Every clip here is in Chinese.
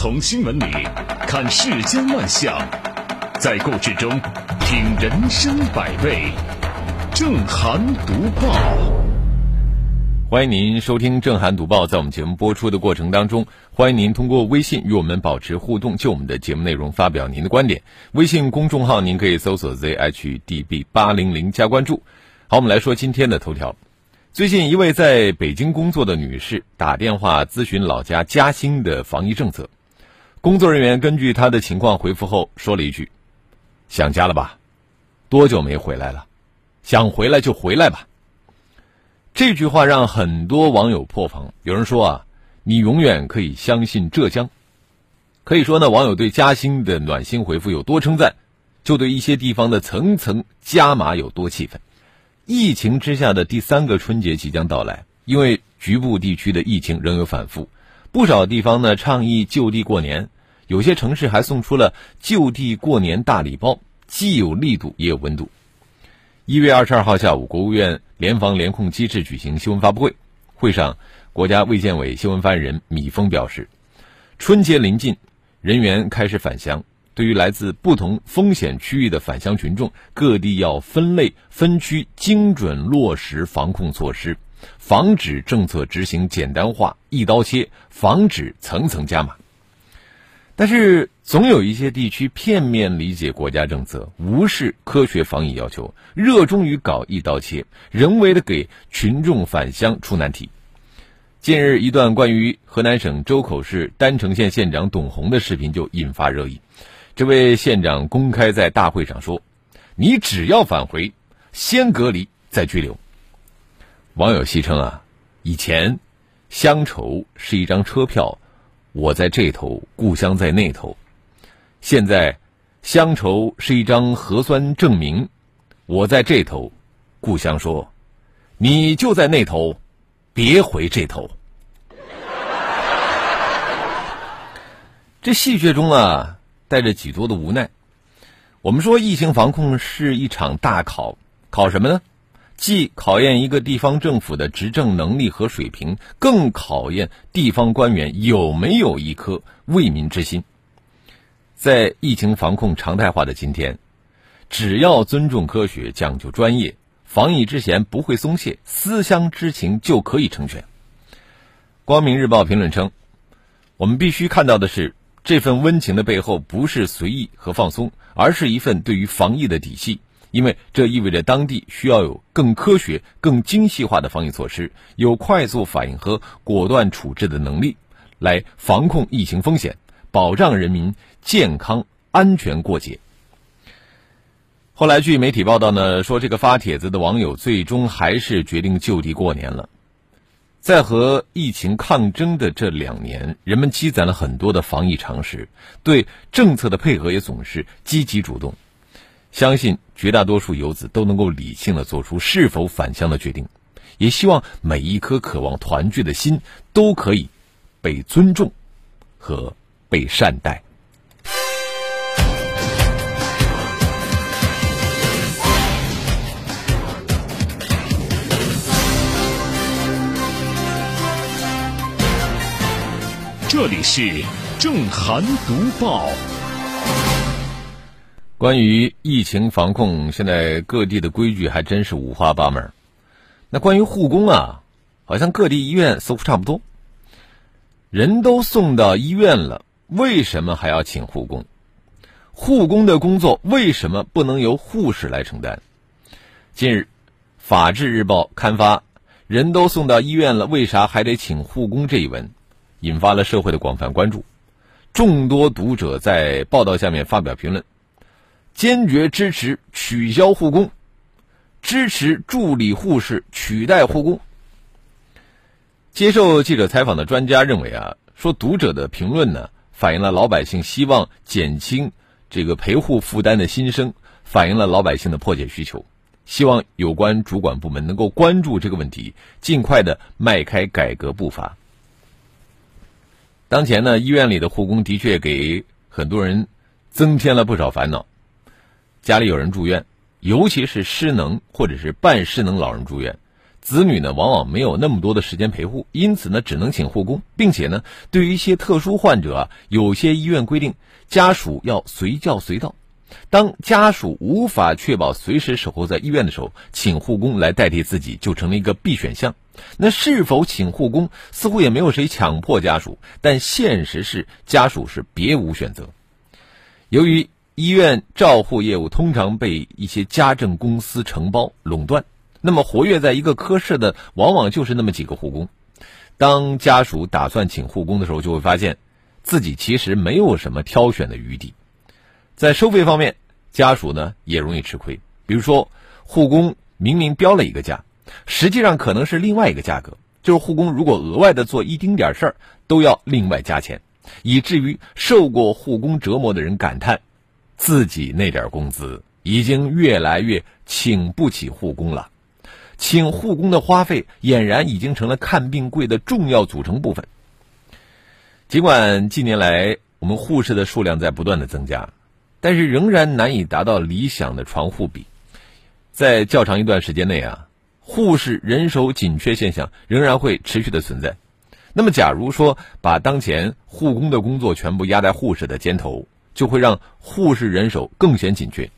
从新闻里看世间万象，在故事中品人生百味。正涵读报，欢迎您收听正涵读报。在我们节目播出的过程当中，欢迎您通过微信与我们保持互动，就我们的节目内容发表您的观点。微信公众号您可以搜索 zhdb 八零零加关注。好，我们来说今天的头条。最近，一位在北京工作的女士打电话咨询老家嘉兴的防疫政策。工作人员根据他的情况回复后说了一句：“想家了吧？多久没回来了？想回来就回来吧。”这句话让很多网友破防。有人说啊，你永远可以相信浙江。可以说呢，网友对嘉兴的暖心回复有多称赞，就对一些地方的层层加码有多气愤。疫情之下的第三个春节即将到来，因为局部地区的疫情仍有反复，不少地方呢倡议就地过年，有些城市还送出了就地过年大礼包，既有力度也有温度。一月二十二号下午，国务院联防联控机制举行新闻发布会，会上，国家卫健委新闻发言人米峰表示，春节临近，人员开始返乡。对于来自不同风险区域的返乡群众，各地要分类分区精准落实防控措施，防止政策执行简单化、一刀切，防止层层加码。但是，总有一些地区片面理解国家政策，无视科学防疫要求，热衷于搞一刀切，人为的给群众返乡出难题。近日，一段关于河南省周口市郸城县县长董红的视频就引发热议。这位县长公开在大会上说：“你只要返回，先隔离再拘留。”网友戏称啊，以前乡愁是一张车票，我在这头，故乡在那头；现在乡愁是一张核酸证明，我在这头，故乡说你就在那头，别回这头。这戏谑中啊。带着几多的无奈，我们说疫情防控是一场大考，考什么呢？既考验一个地方政府的执政能力和水平，更考验地方官员有没有一颗为民之心。在疫情防控常态化的今天，只要尊重科学、讲究专业，防疫之前不会松懈，思乡之情就可以成全。光明日报评论称，我们必须看到的是。这份温情的背后，不是随意和放松，而是一份对于防疫的底气。因为这意味着当地需要有更科学、更精细化的防疫措施，有快速反应和果断处置的能力，来防控疫情风险，保障人民健康安全过节。后来，据媒体报道呢，说这个发帖子的网友最终还是决定就地过年了。在和疫情抗争的这两年，人们积攒了很多的防疫常识，对政策的配合也总是积极主动。相信绝大多数游子都能够理性的做出是否返乡的决定，也希望每一颗渴望团聚的心都可以被尊重和被善待。这里是正涵读报。关于疫情防控，现在各地的规矩还真是五花八门。那关于护工啊，好像各地医院似乎差不多。人都送到医院了，为什么还要请护工？护工的工作为什么不能由护士来承担？近日，《法制日报》刊发“人都送到医院了，为啥还得请护工”这一文。引发了社会的广泛关注，众多读者在报道下面发表评论，坚决支持取消护工，支持助理护士取代护工。接受记者采访的专家认为啊，说读者的评论呢，反映了老百姓希望减轻这个陪护负担的心声，反映了老百姓的迫切需求，希望有关主管部门能够关注这个问题，尽快的迈开改革步伐。当前呢，医院里的护工的确给很多人增添了不少烦恼。家里有人住院，尤其是失能或者是半失能老人住院，子女呢往往没有那么多的时间陪护，因此呢只能请护工，并且呢对于一些特殊患者，有些医院规定家属要随叫随到。当家属无法确保随时守候在医院的时候，请护工来代替自己就成了一个必选项。那是否请护工，似乎也没有谁强迫家属，但现实是家属是别无选择。由于医院照护业务通常被一些家政公司承包垄断，那么活跃在一个科室的往往就是那么几个护工。当家属打算请护工的时候，就会发现自己其实没有什么挑选的余地。在收费方面，家属呢也容易吃亏。比如说，护工明明标了一个价，实际上可能是另外一个价格。就是护工如果额外的做一丁点事儿，都要另外加钱，以至于受过护工折磨的人感叹，自己那点工资已经越来越请不起护工了。请护工的花费俨然已经成了看病贵的重要组成部分。尽管近年来我们护士的数量在不断的增加。但是仍然难以达到理想的床护比，在较长一段时间内啊，护士人手紧缺现象仍然会持续的存在。那么，假如说把当前护工的工作全部压在护士的肩头，就会让护士人手更显紧缺。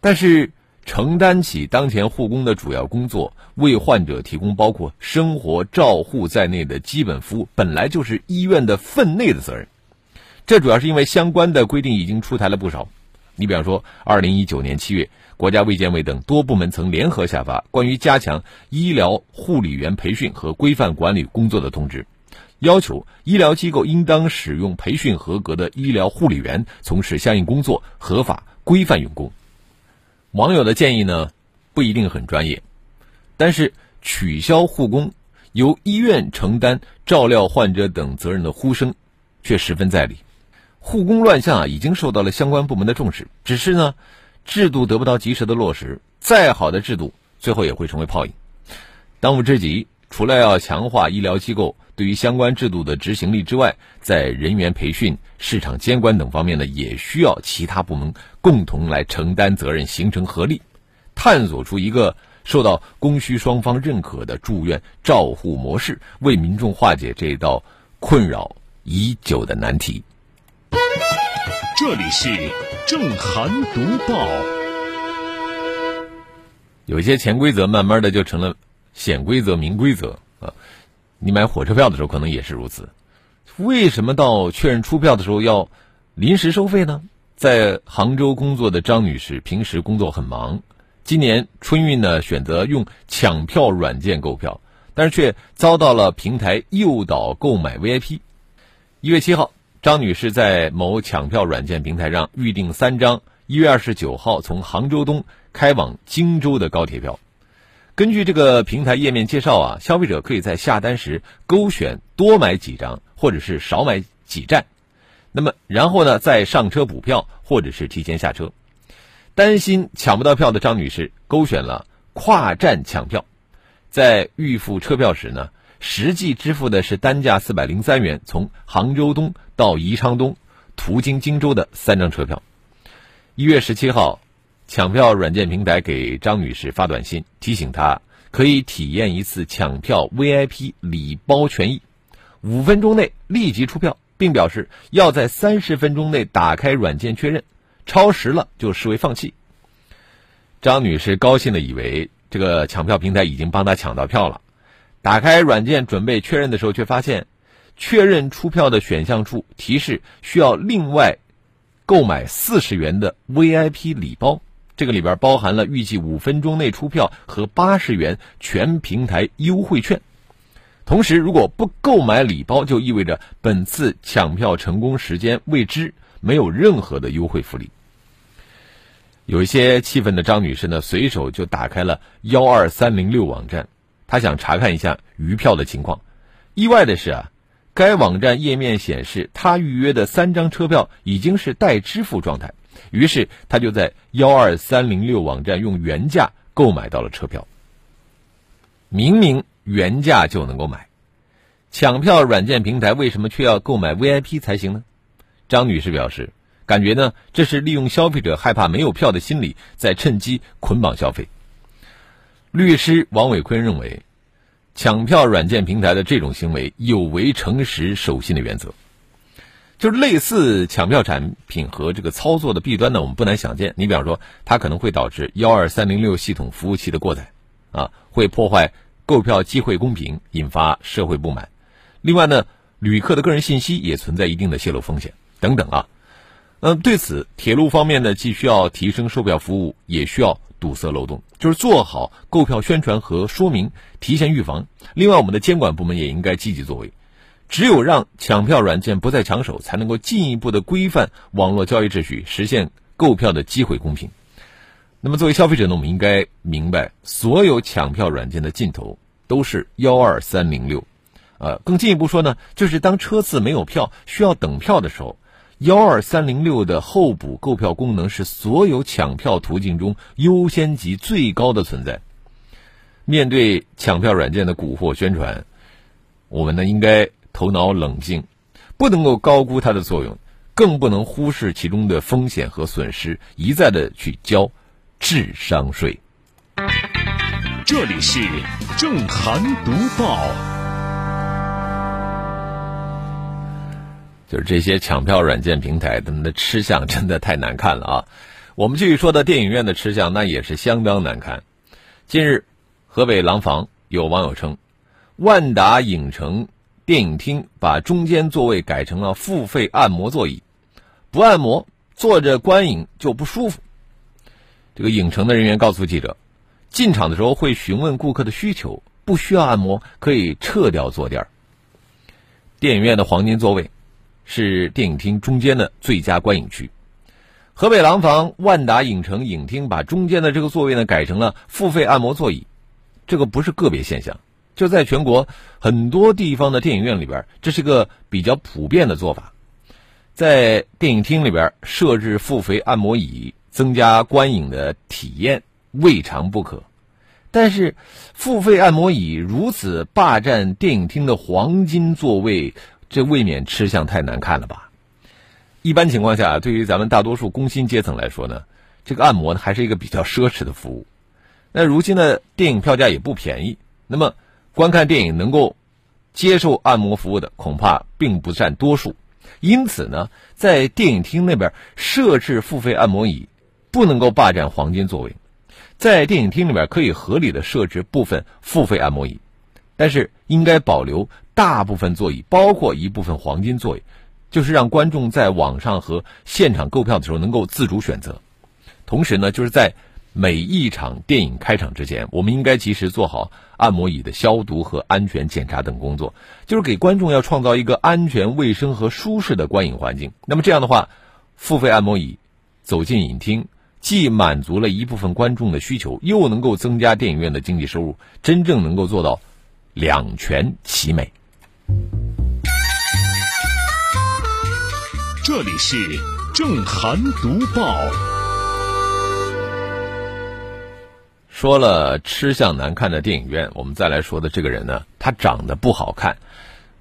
但是，承担起当前护工的主要工作，为患者提供包括生活照护在内的基本服务，本来就是医院的分内的责任。这主要是因为相关的规定已经出台了不少。你比方说，二零一九年七月，国家卫健委等多部门曾联合下发《关于加强医疗护理员培训和规范管理工作的通知》，要求医疗机构应当使用培训合格的医疗护理员从事相应工作，合法规范用工。网友的建议呢，不一定很专业，但是取消护工，由医院承担照料患者等责任的呼声，却十分在理。护工乱象啊，已经受到了相关部门的重视。只是呢，制度得不到及时的落实，再好的制度，最后也会成为泡影。当务之急，除了要强化医疗机构对于相关制度的执行力之外，在人员培训、市场监管等方面呢，也需要其他部门共同来承担责任，形成合力，探索出一个受到供需双方认可的住院照护模式，为民众化解这道困扰已久的难题。这里是正涵读报。有些潜规则，慢慢的就成了显规则、明规则啊。你买火车票的时候，可能也是如此。为什么到确认出票的时候要临时收费呢？在杭州工作的张女士，平时工作很忙，今年春运呢，选择用抢票软件购票，但是却遭到了平台诱导购买 VIP。一月七号。张女士在某抢票软件平台上预订三张一月二十九号从杭州东开往荆州的高铁票。根据这个平台页面介绍啊，消费者可以在下单时勾选多买几张或者是少买几站，那么然后呢再上车补票或者是提前下车。担心抢不到票的张女士勾选了跨站抢票，在预付车票时呢。实际支付的是单价四百零三元，从杭州东到宜昌东，途经荆州的三张车票。一月十七号，抢票软件平台给张女士发短信，提醒她可以体验一次抢票 VIP 礼包权益，五分钟内立即出票，并表示要在三十分钟内打开软件确认，超时了就视为放弃。张女士高兴的以为这个抢票平台已经帮她抢到票了。打开软件准备确认的时候，却发现确认出票的选项处提示需要另外购买四十元的 VIP 礼包，这个里边包含了预计五分钟内出票和八十元全平台优惠券。同时，如果不购买礼包，就意味着本次抢票成功时间未知，没有任何的优惠福利。有一些气愤的张女士呢，随手就打开了幺二三零六网站。她想查看一下余票的情况，意外的是啊，该网站页面显示她预约的三张车票已经是待支付状态，于是他就在幺二三零六网站用原价购买到了车票。明明原价就能够买，抢票软件平台为什么却要购买 VIP 才行呢？张女士表示，感觉呢这是利用消费者害怕没有票的心理，在趁机捆绑消费。律师王伟坤认为，抢票软件平台的这种行为有违诚实守信的原则。就是类似抢票产品和这个操作的弊端呢，我们不难想见。你比方说，它可能会导致幺二三零六系统服务器的过载，啊，会破坏购票机会公平，引发社会不满。另外呢，旅客的个人信息也存在一定的泄露风险等等啊。嗯，对此，铁路方面呢，既需要提升售票服务，也需要堵塞漏洞，就是做好购票宣传和说明，提前预防。另外，我们的监管部门也应该积极作为。只有让抢票软件不再抢手，才能够进一步的规范网络交易秩序，实现购票的机会公平。那么，作为消费者呢，我们应该明白，所有抢票软件的尽头都是幺二三零六。呃，更进一步说呢，就是当车次没有票需要等票的时候，幺二三零六的候补购票功能是所有抢票途径中优先级最高的存在。面对抢票软件的蛊惑宣传，我们呢应该。头脑冷静，不能够高估它的作用，更不能忽视其中的风险和损失，一再的去交智商税。这里是正涵读报，就是这些抢票软件平台，他们的吃相真的太难看了啊！我们继续说到电影院的吃相，那也是相当难看。近日，河北廊坊有网友称，万达影城。电影厅把中间座位改成了付费按摩座椅，不按摩坐着观影就不舒服。这个影城的人员告诉记者，进场的时候会询问顾客的需求，不需要按摩可以撤掉坐垫儿。电影院的黄金座位是电影厅中间的最佳观影区。河北廊坊万达影城影厅把中间的这个座位呢改成了付费按摩座椅，这个不是个别现象。就在全国很多地方的电影院里边，这是个比较普遍的做法。在电影厅里边设置付费按摩椅，增加观影的体验，未尝不可。但是，付费按摩椅如此霸占电影厅的黄金座位，这未免吃相太难看了吧？一般情况下，对于咱们大多数工薪阶层来说呢，这个按摩呢还是一个比较奢侈的服务。那如今的电影票价也不便宜，那么。观看电影能够接受按摩服务的恐怕并不占多数，因此呢，在电影厅那边设置付费按摩椅，不能够霸占黄金座位。在电影厅里边可以合理的设置部分付费按摩椅，但是应该保留大部分座椅，包括一部分黄金座椅，就是让观众在网上和现场购票的时候能够自主选择。同时呢，就是在。每一场电影开场之前，我们应该及时做好按摩椅的消毒和安全检查等工作，就是给观众要创造一个安全、卫生和舒适的观影环境。那么这样的话，付费按摩椅走进影厅，既满足了一部分观众的需求，又能够增加电影院的经济收入，真正能够做到两全其美。这里是正涵读报。说了吃相难看的电影院，我们再来说的这个人呢，他长得不好看，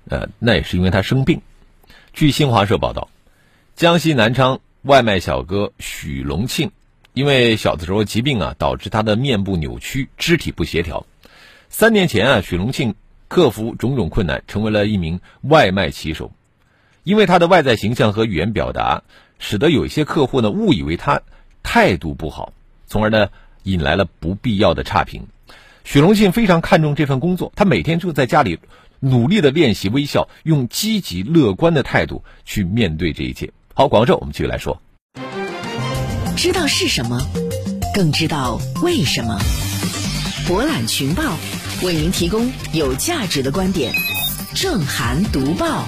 呃，那也是因为他生病。据新华社报道，江西南昌外卖小哥许龙庆，因为小的时候疾病啊，导致他的面部扭曲，肢体不协调。三年前啊，许龙庆克服种种困难，成为了一名外卖骑手。因为他的外在形象和语言表达，使得有一些客户呢误以为他态度不好，从而呢。引来了不必要的差评。许荣信非常看重这份工作，他每天就在家里努力的练习微笑，用积极乐观的态度去面对这一切。好，广州，我们继续来说。知道是什么，更知道为什么。博览群报，为您提供有价值的观点。正涵读报。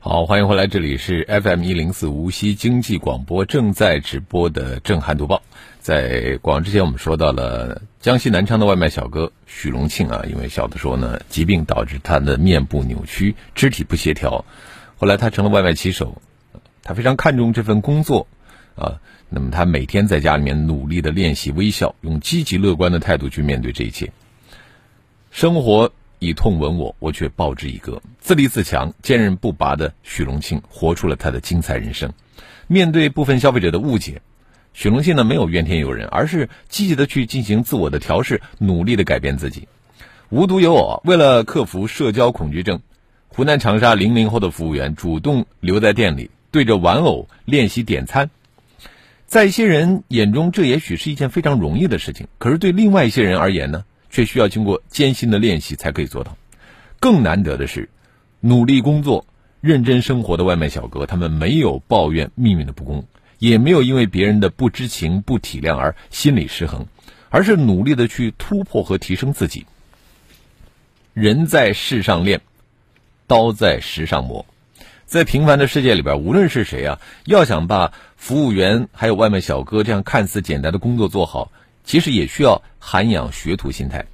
好，欢迎回来，这里是 FM 一零四无锡经济广播正在直播的震撼读报。在广之前，我们说到了江西南昌的外卖小哥许荣庆啊，因为小的时候呢，疾病导致他的面部扭曲，肢体不协调，后来他成了外卖骑手，他非常看重这份工作啊，那么他每天在家里面努力的练习微笑，用积极乐观的态度去面对这一切，生活。以痛吻我，我却报之以歌。自立自强、坚韧不拔的许荣庆，活出了他的精彩人生。面对部分消费者的误解，许荣庆呢没有怨天尤人，而是积极的去进行自我的调试，努力的改变自己。无独有偶，为了克服社交恐惧症，湖南长沙零零后的服务员主动留在店里，对着玩偶练习点餐。在一些人眼中，这也许是一件非常容易的事情，可是对另外一些人而言呢，却需要经过艰辛的练习才可以做到。更难得的是，努力工作、认真生活的外卖小哥，他们没有抱怨命运的不公，也没有因为别人的不知情、不体谅而心理失衡，而是努力的去突破和提升自己。人在世上练，刀在石上磨。在平凡的世界里边，无论是谁啊，要想把服务员还有外卖小哥这样看似简单的工作做好，其实也需要涵养学徒心态。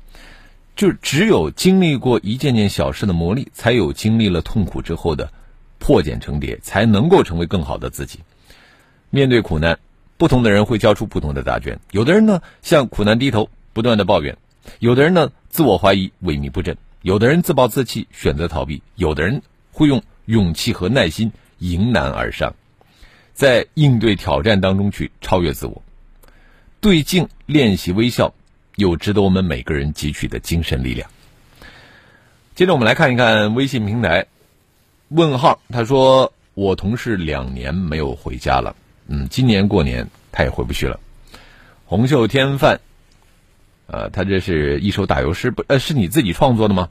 就只有经历过一件件小事的磨砺，才有经历了痛苦之后的破茧成蝶，才能够成为更好的自己。面对苦难，不同的人会交出不同的答卷。有的人呢，向苦难低头，不断的抱怨；有的人呢，自我怀疑，萎靡不振。有的人自暴自弃，选择逃避；有的人会用勇气和耐心迎难而上，在应对挑战当中去超越自我。对镜练习微笑，有值得我们每个人汲取的精神力量。接着我们来看一看微信平台，问号他说：“我同事两年没有回家了，嗯，今年过年他也回不去了。”红袖添饭。呃，他这是一首打油诗，不，呃，是你自己创作的吗？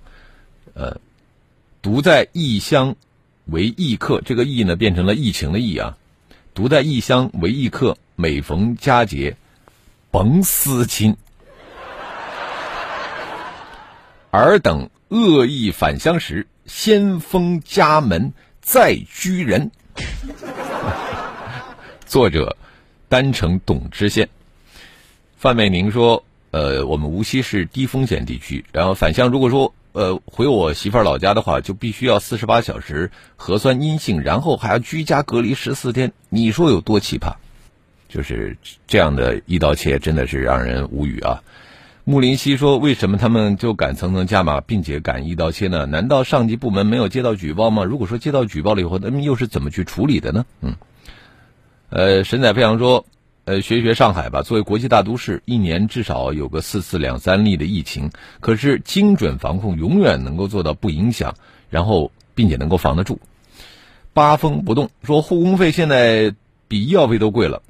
呃，独在异乡为异客，这个“异”呢变成了疫情的“疫”啊。独在异乡为异客，每逢佳节甭思亲。尔等恶意返乡时，先封家门再居人。作者：丹城董知县。范美宁说。呃，我们无锡是低风险地区，然后返乡如果说呃回我媳妇儿老家的话，就必须要四十八小时核酸阴性，然后还要居家隔离十四天。你说有多奇葩？就是这样的一刀切，真的是让人无语啊！穆林西说：“为什么他们就敢层层加码，并且敢一刀切呢？难道上级部门没有接到举报吗？如果说接到举报了以后，他们又是怎么去处理的呢？”嗯，呃，神采飞扬说。呃，学学上海吧。作为国际大都市，一年至少有个四次两三例的疫情，可是精准防控永远能够做到不影响，然后并且能够防得住。八风不动说护工费现在比医药费都贵了。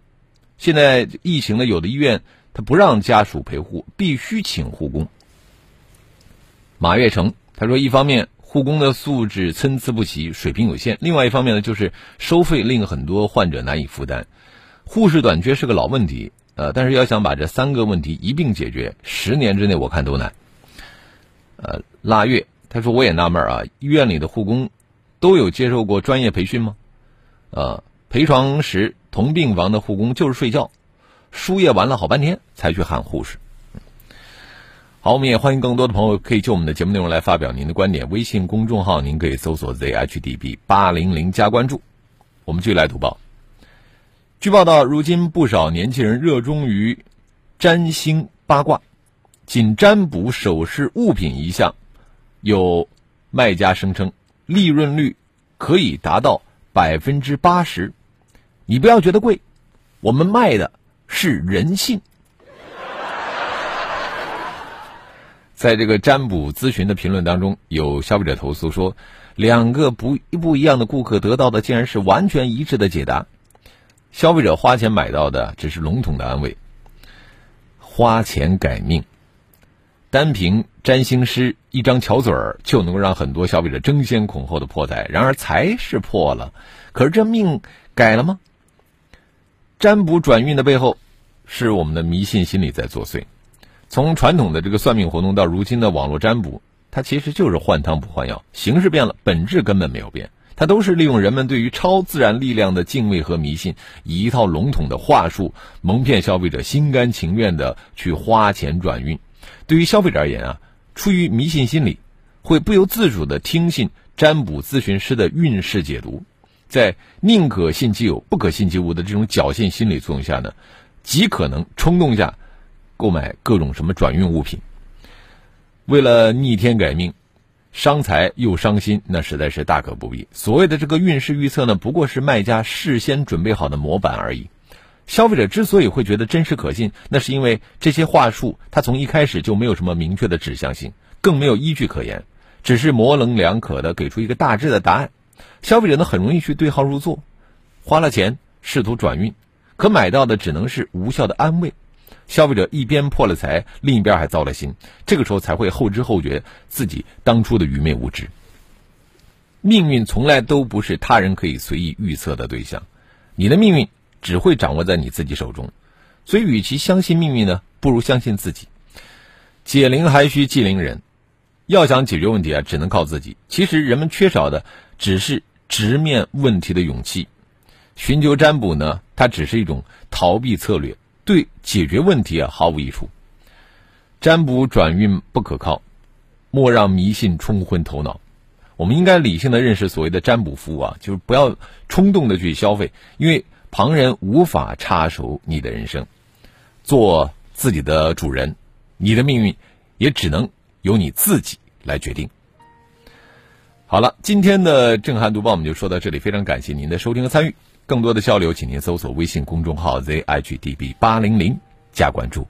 现在疫情呢，有的医院他不让家属陪护，必须请护工。马月成他说，一方面护工的素质参差不齐，水平有限；另外一方面呢，就是收费令很多患者难以负担。护士短缺是个老问题，呃，但是要想把这三个问题一并解决，十年之内我看都难。呃，腊月他说我也纳闷啊，医院里的护工都有接受过专业培训吗？呃，陪床时同病房的护工就是睡觉，输液完了好半天才去喊护士。好，我们也欢迎更多的朋友可以就我们的节目内容来发表您的观点。微信公众号您可以搜索 zhdb 八零零加关注。我们继续来读报。据报道，如今不少年轻人热衷于占星八卦，仅占卜首饰物品一项，有卖家声称利润率可以达到百分之八十。你不要觉得贵，我们卖的是人性。在这个占卜咨询的评论当中，有消费者投诉说，两个不不一样的顾客得到的竟然是完全一致的解答。消费者花钱买到的只是笼统的安慰，花钱改命，单凭占星师一张巧嘴儿就能够让很多消费者争先恐后的破财。然而财是破了，可是这命改了吗？占卜转运的背后，是我们的迷信心理在作祟。从传统的这个算命活动到如今的网络占卜，它其实就是换汤不换药，形式变了，本质根本没有变。它都是利用人们对于超自然力量的敬畏和迷信，以一套笼统的话术蒙骗消费者，心甘情愿的去花钱转运。对于消费者而言啊，出于迷信心理，会不由自主的听信占卜咨询师的运势解读，在宁可信其有，不可信其无的这种侥幸心理作用下呢，极可能冲动下购买各种什么转运物品，为了逆天改命。伤财又伤心，那实在是大可不必。所谓的这个运势预测呢，不过是卖家事先准备好的模板而已。消费者之所以会觉得真实可信，那是因为这些话术它从一开始就没有什么明确的指向性，更没有依据可言，只是模棱两可的给出一个大致的答案。消费者呢很容易去对号入座，花了钱试图转运，可买到的只能是无效的安慰。消费者一边破了财，另一边还糟了心，这个时候才会后知后觉自己当初的愚昧无知。命运从来都不是他人可以随意预测的对象，你的命运只会掌握在你自己手中。所以，与其相信命运呢，不如相信自己。解铃还需系铃人，要想解决问题啊，只能靠自己。其实，人们缺少的只是直面问题的勇气。寻求占卜呢，它只是一种逃避策略。对解决问题啊毫无益处，占卜转运不可靠，莫让迷信冲昏头脑。我们应该理性的认识所谓的占卜服务啊，就是不要冲动的去消费，因为旁人无法插手你的人生，做自己的主人，你的命运也只能由你自己来决定。好了，今天的震撼读报我们就说到这里，非常感谢您的收听和参与。更多的交流，请您搜索微信公众号 zhdb 八零零加关注。